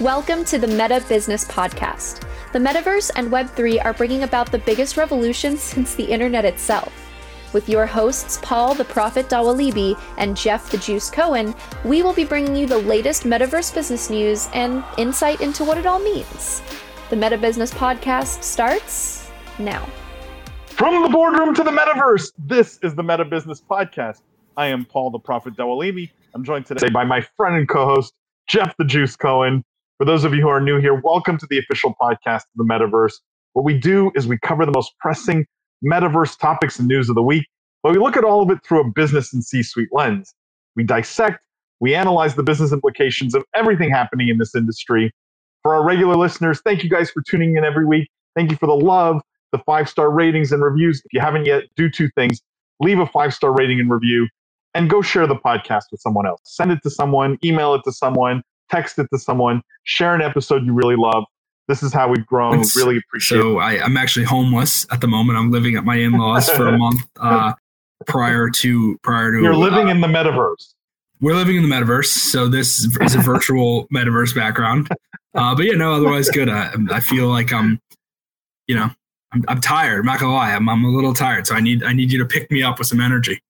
Welcome to the Meta Business Podcast. The metaverse and Web3 are bringing about the biggest revolution since the internet itself. With your hosts, Paul the Prophet Dawalibi and Jeff the Juice Cohen, we will be bringing you the latest metaverse business news and insight into what it all means. The Meta Business Podcast starts now. From the boardroom to the metaverse, this is the Meta Business Podcast. I am Paul the Prophet Dawalibi. I'm joined today by my friend and co host, Jeff the Juice Cohen. For those of you who are new here, welcome to the official podcast of the metaverse. What we do is we cover the most pressing metaverse topics and news of the week, but we look at all of it through a business and C suite lens. We dissect, we analyze the business implications of everything happening in this industry. For our regular listeners, thank you guys for tuning in every week. Thank you for the love, the five star ratings and reviews. If you haven't yet, do two things leave a five star rating and review, and go share the podcast with someone else. Send it to someone, email it to someone, text it to someone, share an episode you really love. This is how we've grown. It's, really appreciate so it. I, am actually homeless at the moment. I'm living at my in-laws for a month uh, prior to prior to. You're living uh, in the metaverse. We're living in the metaverse, so this is a virtual metaverse background. Uh, but yeah, no, otherwise good. I, I feel like I'm, you know, I'm, I'm tired. I'm not gonna lie. I'm, I'm a little tired, so I need I need you to pick me up with some energy.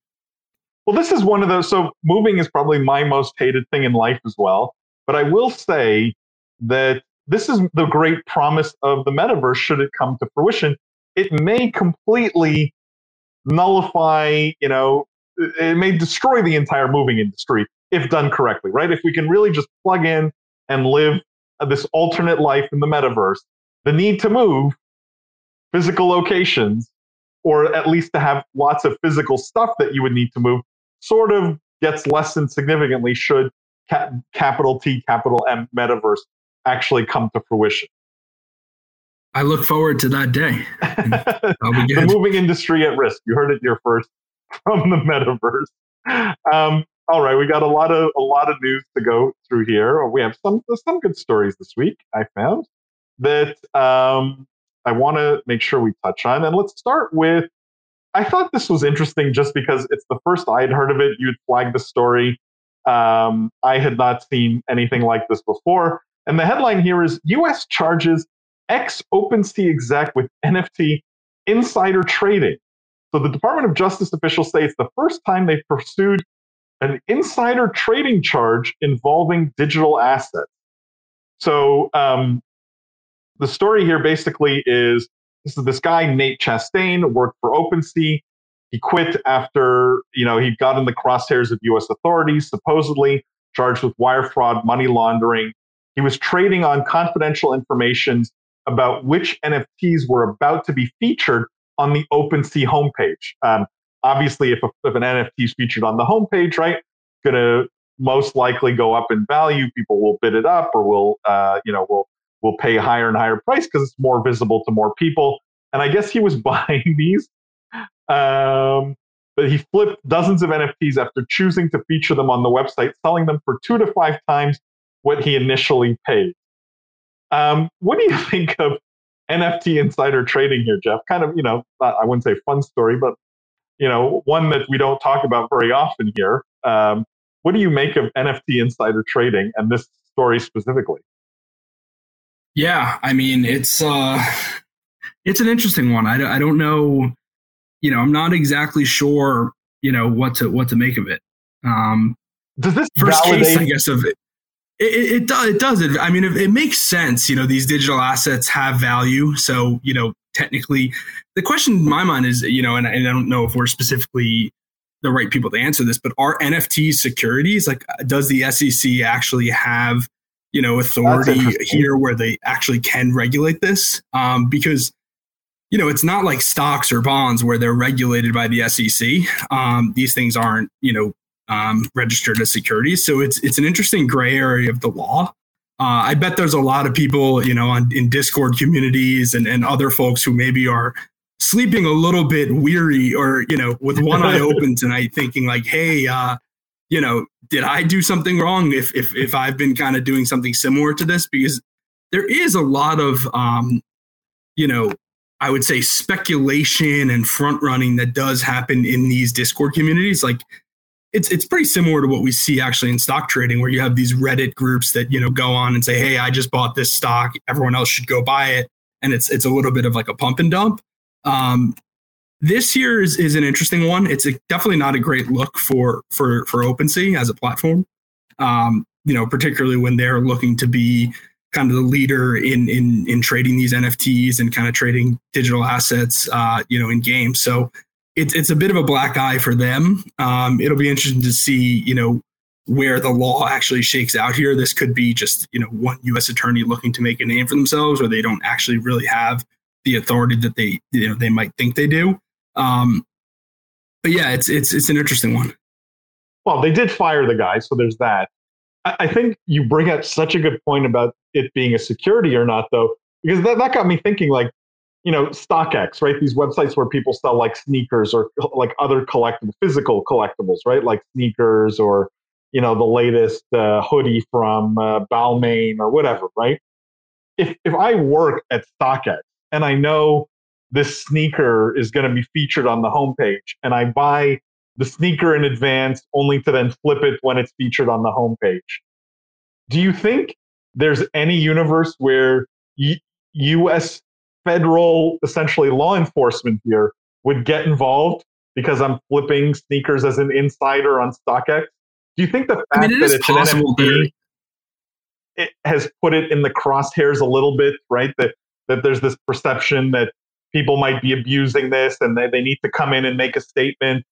Well, this is one of those. So moving is probably my most hated thing in life as well. But I will say that this is the great promise of the metaverse should it come to fruition. It may completely nullify, you know, it may destroy the entire moving industry if done correctly, right? If we can really just plug in and live this alternate life in the metaverse, the need to move physical locations, or at least to have lots of physical stuff that you would need to move, sort of gets lessened significantly should ca- capital T, capital M metaverse actually come to fruition. I look forward to that day. the moving industry at risk. You heard it here first from the metaverse. Um, all right, we got a lot of a lot of news to go through here. We have some some good stories this week. I found that um, I want to make sure we touch on, and let's start with. I thought this was interesting just because it's the first I had heard of it. You'd flagged the story um, I had not seen anything like this before. And the headline here is US charges ex OpenSea exec with NFT insider trading. So the Department of Justice officials say it's the first time they've pursued an insider trading charge involving digital assets. So um, the story here basically is this is this guy Nate Chastain worked for OpenSea. He quit after, you know, he got in the crosshairs of US authorities, supposedly charged with wire fraud, money laundering. He was trading on confidential information about which NFTs were about to be featured on the OpenSea homepage. Um, obviously, if, a, if an NFT is featured on the homepage, right, going to most likely go up in value. People will bid it up, or will, uh, you know, will will pay higher and higher price because it's more visible to more people. And I guess he was buying these um, but he flipped dozens of NFTs after choosing to feature them on the website, selling them for two to five times what he initially paid. Um, what do you think of NFT insider trading here, Jeff? Kind of, you know, I wouldn't say fun story, but you know, one that we don't talk about very often here. Um, what do you make of NFT insider trading and this story specifically? Yeah, I mean, it's uh, it's an interesting one. I, I don't know you know, I'm not exactly sure, you know, what to what to make of it. Um, does this first validate- case, I guess, of it? It, it, does. It does. It, I mean, it, it makes sense. You know, these digital assets have value. So, you know, technically, the question in my mind is, you know, and, and I don't know if we're specifically the right people to answer this, but are NFTs securities? Like, does the SEC actually have, you know, authority here where they actually can regulate this? Um, because you know, it's not like stocks or bonds where they're regulated by the SEC. Um, these things aren't, you know, um, registered as securities. So it's it's an interesting gray area of the law. Uh, I bet there's a lot of people, you know, on, in Discord communities and, and other folks who maybe are sleeping a little bit weary or, you know, with one eye open tonight, thinking like, hey, uh, you know, did I do something wrong if if if I've been kind of doing something similar to this? Because there is a lot of um, you know, I would say speculation and front running that does happen in these Discord communities. Like it's it's pretty similar to what we see actually in stock trading, where you have these Reddit groups that you know go on and say, "Hey, I just bought this stock. Everyone else should go buy it," and it's it's a little bit of like a pump and dump. Um, this year is, is an interesting one. It's a, definitely not a great look for for for OpenSea as a platform. Um, you know, particularly when they're looking to be kind of the leader in in in trading these NFTs and kind of trading digital assets, uh, you know, in games. So it's it's a bit of a black eye for them. Um, it'll be interesting to see, you know, where the law actually shakes out here. This could be just you know one U.S. attorney looking to make a name for themselves, or they don't actually really have the authority that they you know they might think they do. Um, but yeah, it's it's it's an interesting one. Well, they did fire the guy, so there's that. I, think you bring up such a good point about it being a security or not, though, because that, that got me thinking. Like, you know, StockX, right? These websites where people sell like sneakers or like other collectible, physical collectibles, right? Like sneakers or, you know, the latest uh, hoodie from uh, Balmain or whatever, right? If, if I work at StockX and I know this sneaker is going to be featured on the homepage and I buy the sneaker in advance only to then flip it when it's featured on the homepage. Do you think there's any universe where U- US federal essentially law enforcement here would get involved because I'm flipping sneakers as an insider on StockX? Do you think the fact I mean, it that it's an NFT it has put it in the crosshairs a little bit, right? That that there's this perception that people might be abusing this and they, they need to come in and make a statement.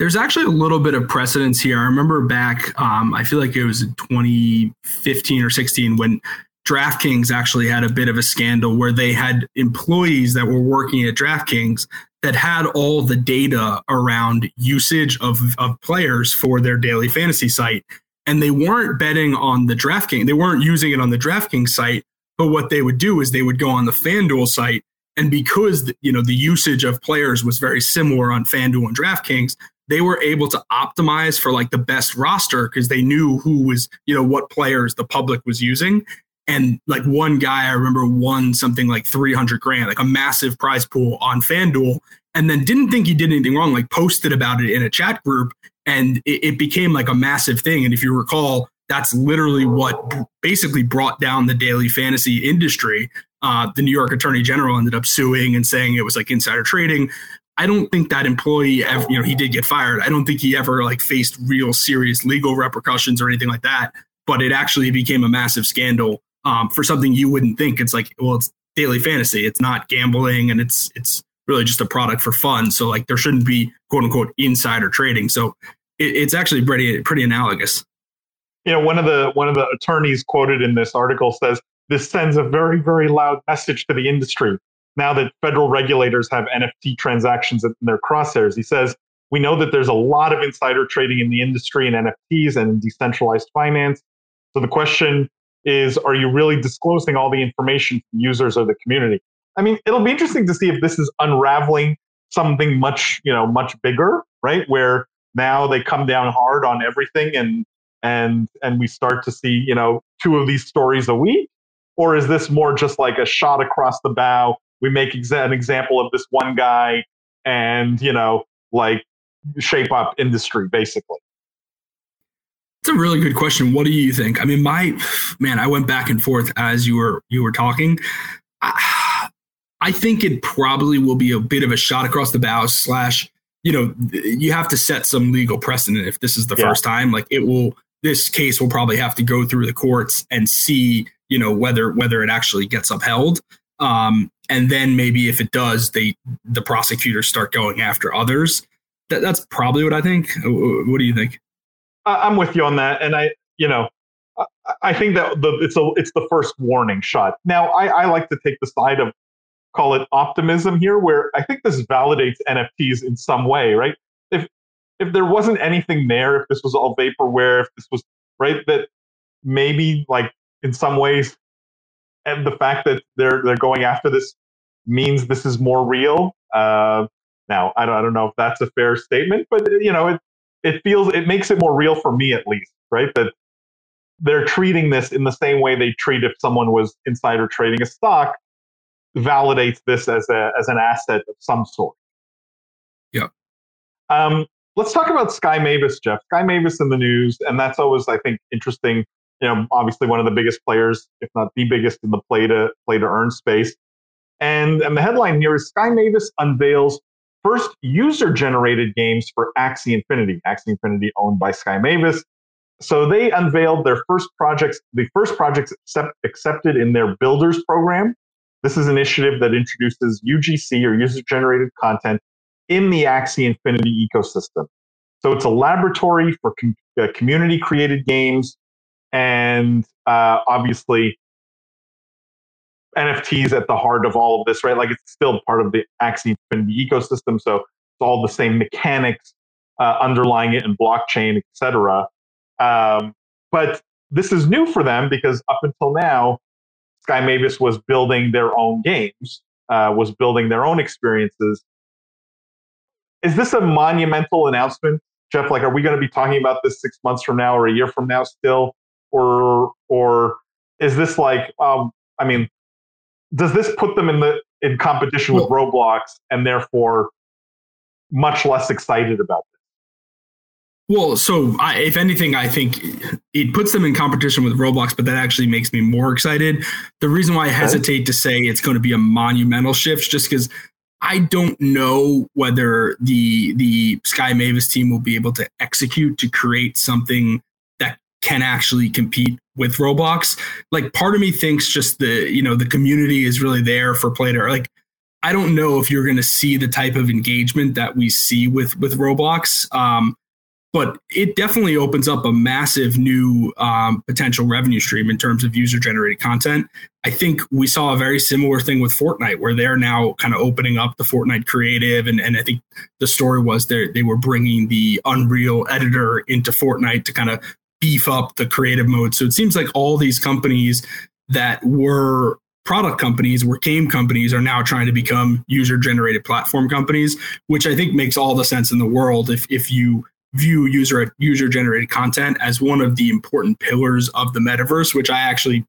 There's actually a little bit of precedence here. I remember back, um, I feel like it was 2015 or 16 when DraftKings actually had a bit of a scandal where they had employees that were working at DraftKings that had all the data around usage of, of players for their daily fantasy site. And they weren't betting on the DraftKings, they weren't using it on the DraftKings site. But what they would do is they would go on the FanDuel site and because you know the usage of players was very similar on FanDuel and DraftKings, they were able to optimize for like the best roster because they knew who was, you know, what players the public was using. And like one guy I remember won something like 300 grand, like a massive prize pool on FanDuel, and then didn't think he did anything wrong, like posted about it in a chat group. And it, it became like a massive thing. And if you recall, that's literally what basically brought down the daily fantasy industry uh, the New York Attorney General ended up suing and saying it was like insider trading. I don't think that employee ever, you know, he did get fired. I don't think he ever like faced real serious legal repercussions or anything like that. But it actually became a massive scandal um, for something you wouldn't think. It's like, well, it's daily fantasy. It's not gambling, and it's it's really just a product for fun. So like, there shouldn't be quote unquote insider trading. So it, it's actually pretty pretty analogous. You know, one of the one of the attorneys quoted in this article says this sends a very, very loud message to the industry now that federal regulators have NFT transactions in their crosshairs. He says, We know that there's a lot of insider trading in the industry in NFTs and decentralized finance. So the question is, are you really disclosing all the information to users or the community? I mean, it'll be interesting to see if this is unraveling something much, you know, much bigger, right? Where now they come down hard on everything and and and we start to see, you know, two of these stories a week or is this more just like a shot across the bow? We make exa- an example of this one guy and, you know, like shape up industry basically. It's a really good question. What do you think? I mean, my man, I went back and forth as you were you were talking. I, I think it probably will be a bit of a shot across the bow slash. You know, you have to set some legal precedent if this is the yeah. first time. Like it will, this case will probably have to go through the courts and see you know whether whether it actually gets upheld um, and then maybe if it does they the prosecutors start going after others. That, that's probably what i think. What do you think? I'm with you on that. And i you know i think that the, it's a it's the first warning shot. Now I, I like to take the side of call it optimism here where i think this validates nfts in some way right? If if there wasn't anything there if this was all vaporware if this was right that maybe like in some ways, and the fact that they're they're going after this means this is more real. Uh, now, I don't, I don't know if that's a fair statement, but you know, it it feels it makes it more real for me at least, right? That they're treating this in the same way they treat if someone was insider trading a stock, validates this as a as an asset of some sort. Yeah. Um, let's talk about Sky Mavis, Jeff. Sky Mavis in the news, and that's always, I think, interesting. You know, obviously one of the biggest players, if not the biggest in the play to play to earn space. And and the headline here is Sky Mavis unveils first user generated games for Axie Infinity. Axie Infinity owned by Sky Mavis. So they unveiled their first projects, the first projects accept, accepted in their builders program. This is an initiative that introduces UGC or user generated content in the Axie Infinity ecosystem. So it's a laboratory for com- uh, community created games and uh, obviously NFTs at the heart of all of this, right? Like it's still part of the Axie Infinity ecosystem. So it's all the same mechanics uh, underlying it and blockchain, et cetera. Um, but this is new for them because up until now, Sky Mavis was building their own games, uh, was building their own experiences is this a monumental announcement, Jeff? Like, are we going to be talking about this six months from now or a year from now still, or or is this like, um, I mean, does this put them in the in competition with Roblox and therefore much less excited about this? Well, so I, if anything, I think it puts them in competition with Roblox, but that actually makes me more excited. The reason why I hesitate to say it's going to be a monumental shift, just because I don't know whether the the Sky Mavis team will be able to execute to create something can actually compete with Roblox. Like part of me thinks just the you know the community is really there for play to like I don't know if you're going to see the type of engagement that we see with with Roblox. Um, but it definitely opens up a massive new um, potential revenue stream in terms of user generated content. I think we saw a very similar thing with Fortnite, where they're now kind of opening up the Fortnite creative, and, and I think the story was they they were bringing the Unreal editor into Fortnite to kind of beef up the creative mode. So it seems like all these companies that were product companies were game companies are now trying to become user generated platform companies which i think makes all the sense in the world if if you view user user generated content as one of the important pillars of the metaverse, which I actually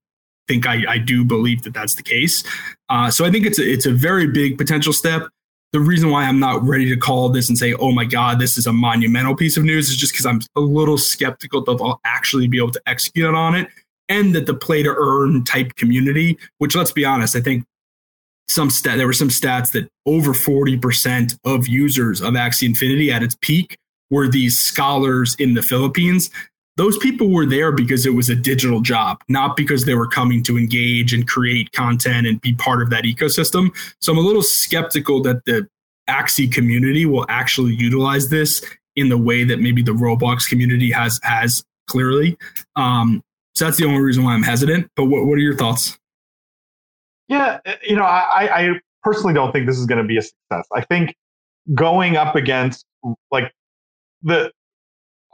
think I, I do believe that that's the case. Uh, so I think it's a, it's a very big potential step. The reason why I'm not ready to call this and say, oh my God, this is a monumental piece of news is just because I'm a little skeptical that they'll actually be able to execute on it and that the play to earn type community, which let's be honest, I think some stat there were some stats that over 40% of users of Axie Infinity at its peak were these scholars in the Philippines. Those people were there because it was a digital job, not because they were coming to engage and create content and be part of that ecosystem. So I'm a little skeptical that the Axie community will actually utilize this in the way that maybe the Roblox community has has clearly. Um, so that's the only reason why I'm hesitant. But what, what are your thoughts? Yeah, you know, I, I personally don't think this is going to be a success. I think going up against like the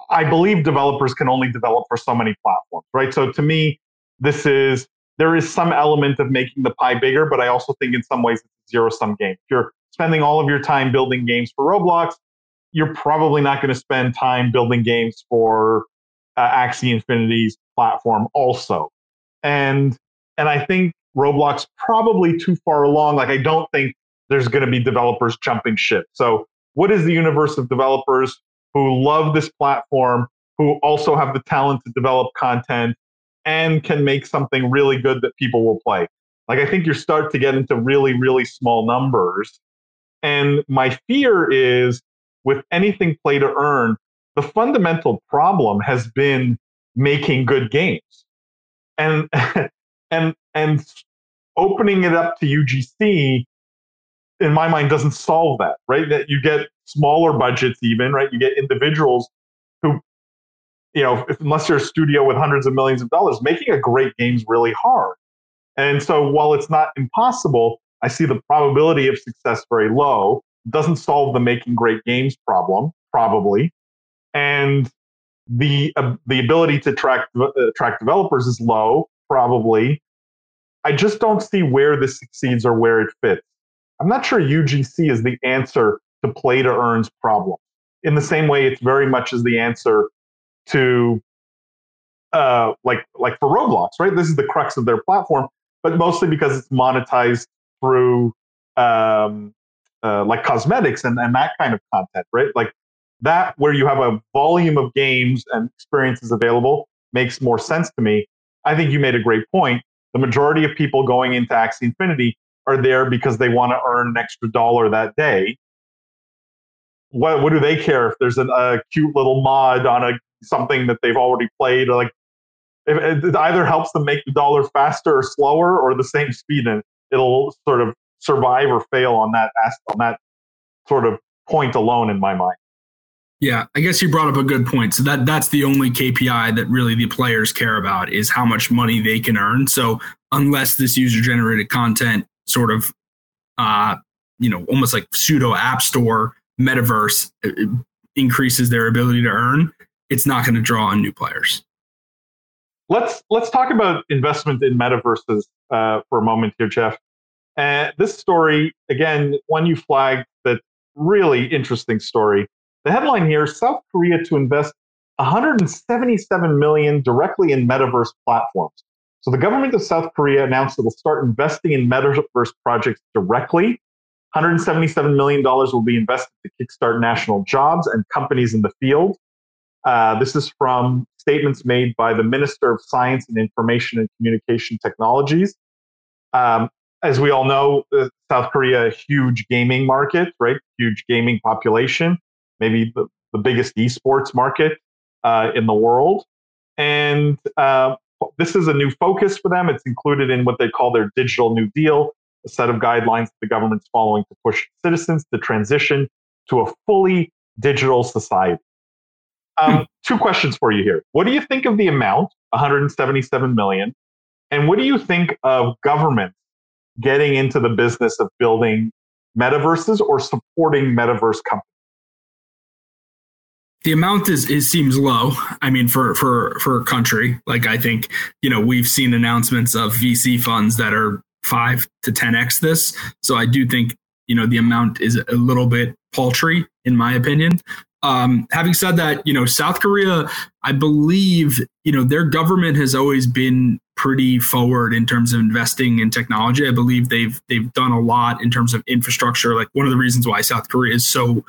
I believe developers can only develop for so many platforms, right? So to me, this is there is some element of making the pie bigger, but I also think in some ways it's a zero sum game. If you're spending all of your time building games for Roblox, you're probably not going to spend time building games for uh, Axie Infinity's platform also. And and I think Roblox probably too far along. Like I don't think there's going to be developers jumping ship. So what is the universe of developers who love this platform, who also have the talent to develop content and can make something really good that people will play. Like I think you start to get into really, really small numbers. And my fear is with anything play to earn, the fundamental problem has been making good games. And and and opening it up to UGC in my mind doesn't solve that, right? That you get smaller budgets even, right? You get individuals who, you know, if, unless you're a studio with hundreds of millions of dollars, making a great game is really hard. And so while it's not impossible, I see the probability of success very low. It doesn't solve the making great games problem, probably. And the uh, the ability to track uh, attract developers is low, probably. I just don't see where this succeeds or where it fits. I'm not sure UGC is the answer to play to earn's problem. In the same way, it's very much as the answer to uh, like like for Roblox, right? This is the crux of their platform, but mostly because it's monetized through um, uh, like cosmetics and, and that kind of content, right? Like that where you have a volume of games and experiences available makes more sense to me. I think you made a great point. The majority of people going into Axie Infinity are there because they want to earn an extra dollar that day. What, what do they care if there's an, a cute little mod on a something that they've already played? Like, it, it either helps them make the dollar faster or slower or the same speed, and it'll sort of survive or fail on that on that sort of point alone in my mind. Yeah, I guess you brought up a good point. So that that's the only KPI that really the players care about is how much money they can earn. So unless this user generated content sort of uh you know almost like pseudo app store metaverse uh, increases their ability to earn, it's not going to draw on new players. Let's let's talk about investment in metaverses uh, for a moment here, Jeff. And this story, again, one you flagged that really interesting story. The headline here: South Korea to invest 177 million directly in metaverse platforms. So the government of South Korea announced it will start investing in metaverse projects directly. 177 million dollars will be invested to kickstart national jobs and companies in the field. Uh, this is from statements made by the Minister of Science and Information and Communication Technologies. Um, as we all know, uh, South Korea, a huge gaming market, right? Huge gaming population, maybe the, the biggest esports market uh, in the world. And uh, this is a new focus for them. It's included in what they call their Digital New Deal, a set of guidelines that the government's following to push citizens to transition to a fully digital society. Um, hmm. two questions for you here. What do you think of the amount, 177 million? And what do you think of government getting into the business of building metaverses or supporting metaverse companies? The amount is, seems low. I mean, for for for a country, like I think you know we've seen announcements of VC funds that are five to ten x this. So I do think you know the amount is a little bit paltry in my opinion. Um, having said that, you know, South Korea, I believe, you know, their government has always been pretty forward in terms of investing in technology. I believe they've they've done a lot in terms of infrastructure. Like one of the reasons why South Korea is so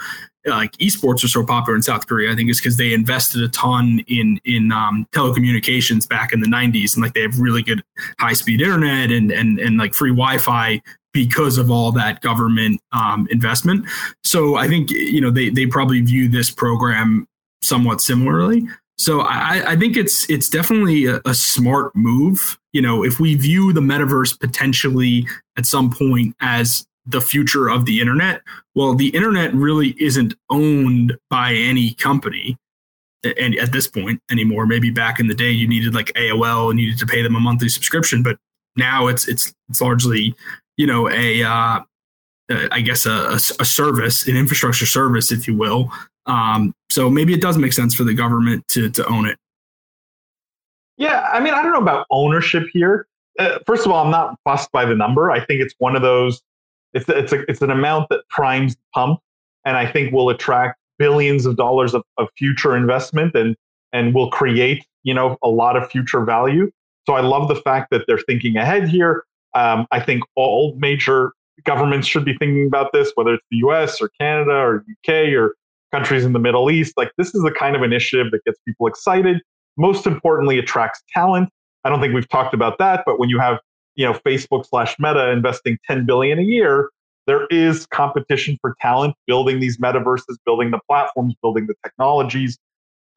like esports are so popular in South Korea, I think is because they invested a ton in in um, telecommunications back in the 90s, and like they have really good high speed internet and and and like free Wi-Fi because of all that government um, investment. So I think you know they they probably view this program somewhat similarly. So I, I think it's it's definitely a, a, smart move. You know, if we view the metaverse potentially at some point as the future of the internet, well, the internet really isn't owned by any company and at this point anymore. Maybe back in the day you needed like AOL and you needed to pay them a monthly subscription, but now it's it's it's largely you know a uh, uh, I guess a, a, service, an infrastructure service, if you will. Um, so maybe it does make sense for the government to to own it. Yeah, I mean, I don't know about ownership here. Uh, first of all, I'm not fussed by the number. I think it's one of those. It's it's a, it's an amount that primes the pump, and I think will attract billions of dollars of, of future investment and and will create you know a lot of future value. So I love the fact that they're thinking ahead here. Um, I think all major governments should be thinking about this, whether it's the US or Canada or UK or countries in the Middle East. Like, this is the kind of initiative that gets people excited. Most importantly, attracts talent. I don't think we've talked about that, but when you have you know Facebook slash Meta investing 10 billion a year, there is competition for talent, building these metaverses, building the platforms, building the technologies.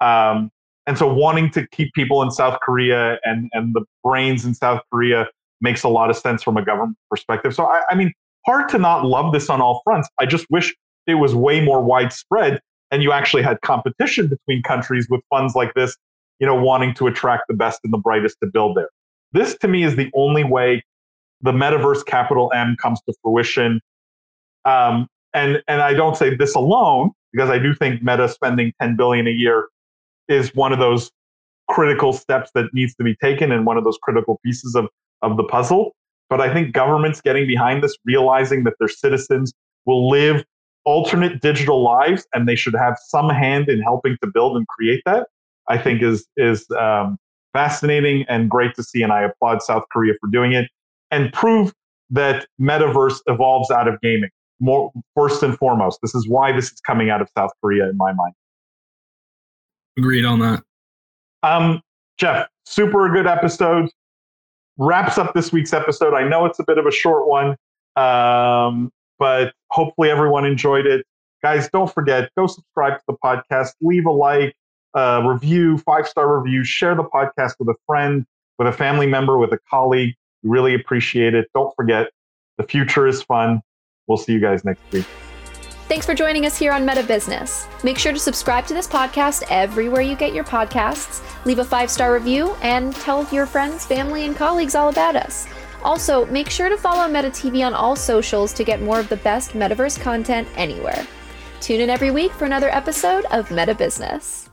Um, and so wanting to keep people in South Korea and, and the brains in South Korea makes a lot of sense from a government perspective. So, I, I mean, hard to not love this on all fronts. I just wish it was way more widespread and you actually had competition between countries with funds like this, you know, wanting to attract the best and the brightest to build there. This to me is the only way the metaverse capital M comes to fruition. Um, and and I don't say this alone because I do think Meta spending 10 billion a year is one of those critical steps that needs to be taken and one of those critical pieces of of the puzzle. But I think governments getting behind this, realizing that their citizens will live alternate digital lives and they should have some hand in helping to build and create that, I think is is um, fascinating and great to see. And I applaud South Korea for doing it and prove that metaverse evolves out of gaming. More first and foremost, this is why this is coming out of South Korea in my mind. Agreed on that. Um, Jeff, super good episode. Wraps up this week's episode. I know it's a bit of a short one, um, but hopefully everyone enjoyed it. Guys, don't forget, go subscribe to the podcast, leave a like, uh, review, five star review, share the podcast with a friend, with a family member, with a colleague. We really appreciate it. Don't forget, the future is fun. We'll see you guys next week. Thanks for joining us here on Meta Business. Make sure to subscribe to this podcast everywhere you get your podcasts, leave a five star review, and tell your friends, family, and colleagues all about us. Also, make sure to follow Meta TV on all socials to get more of the best metaverse content anywhere. Tune in every week for another episode of Meta Business.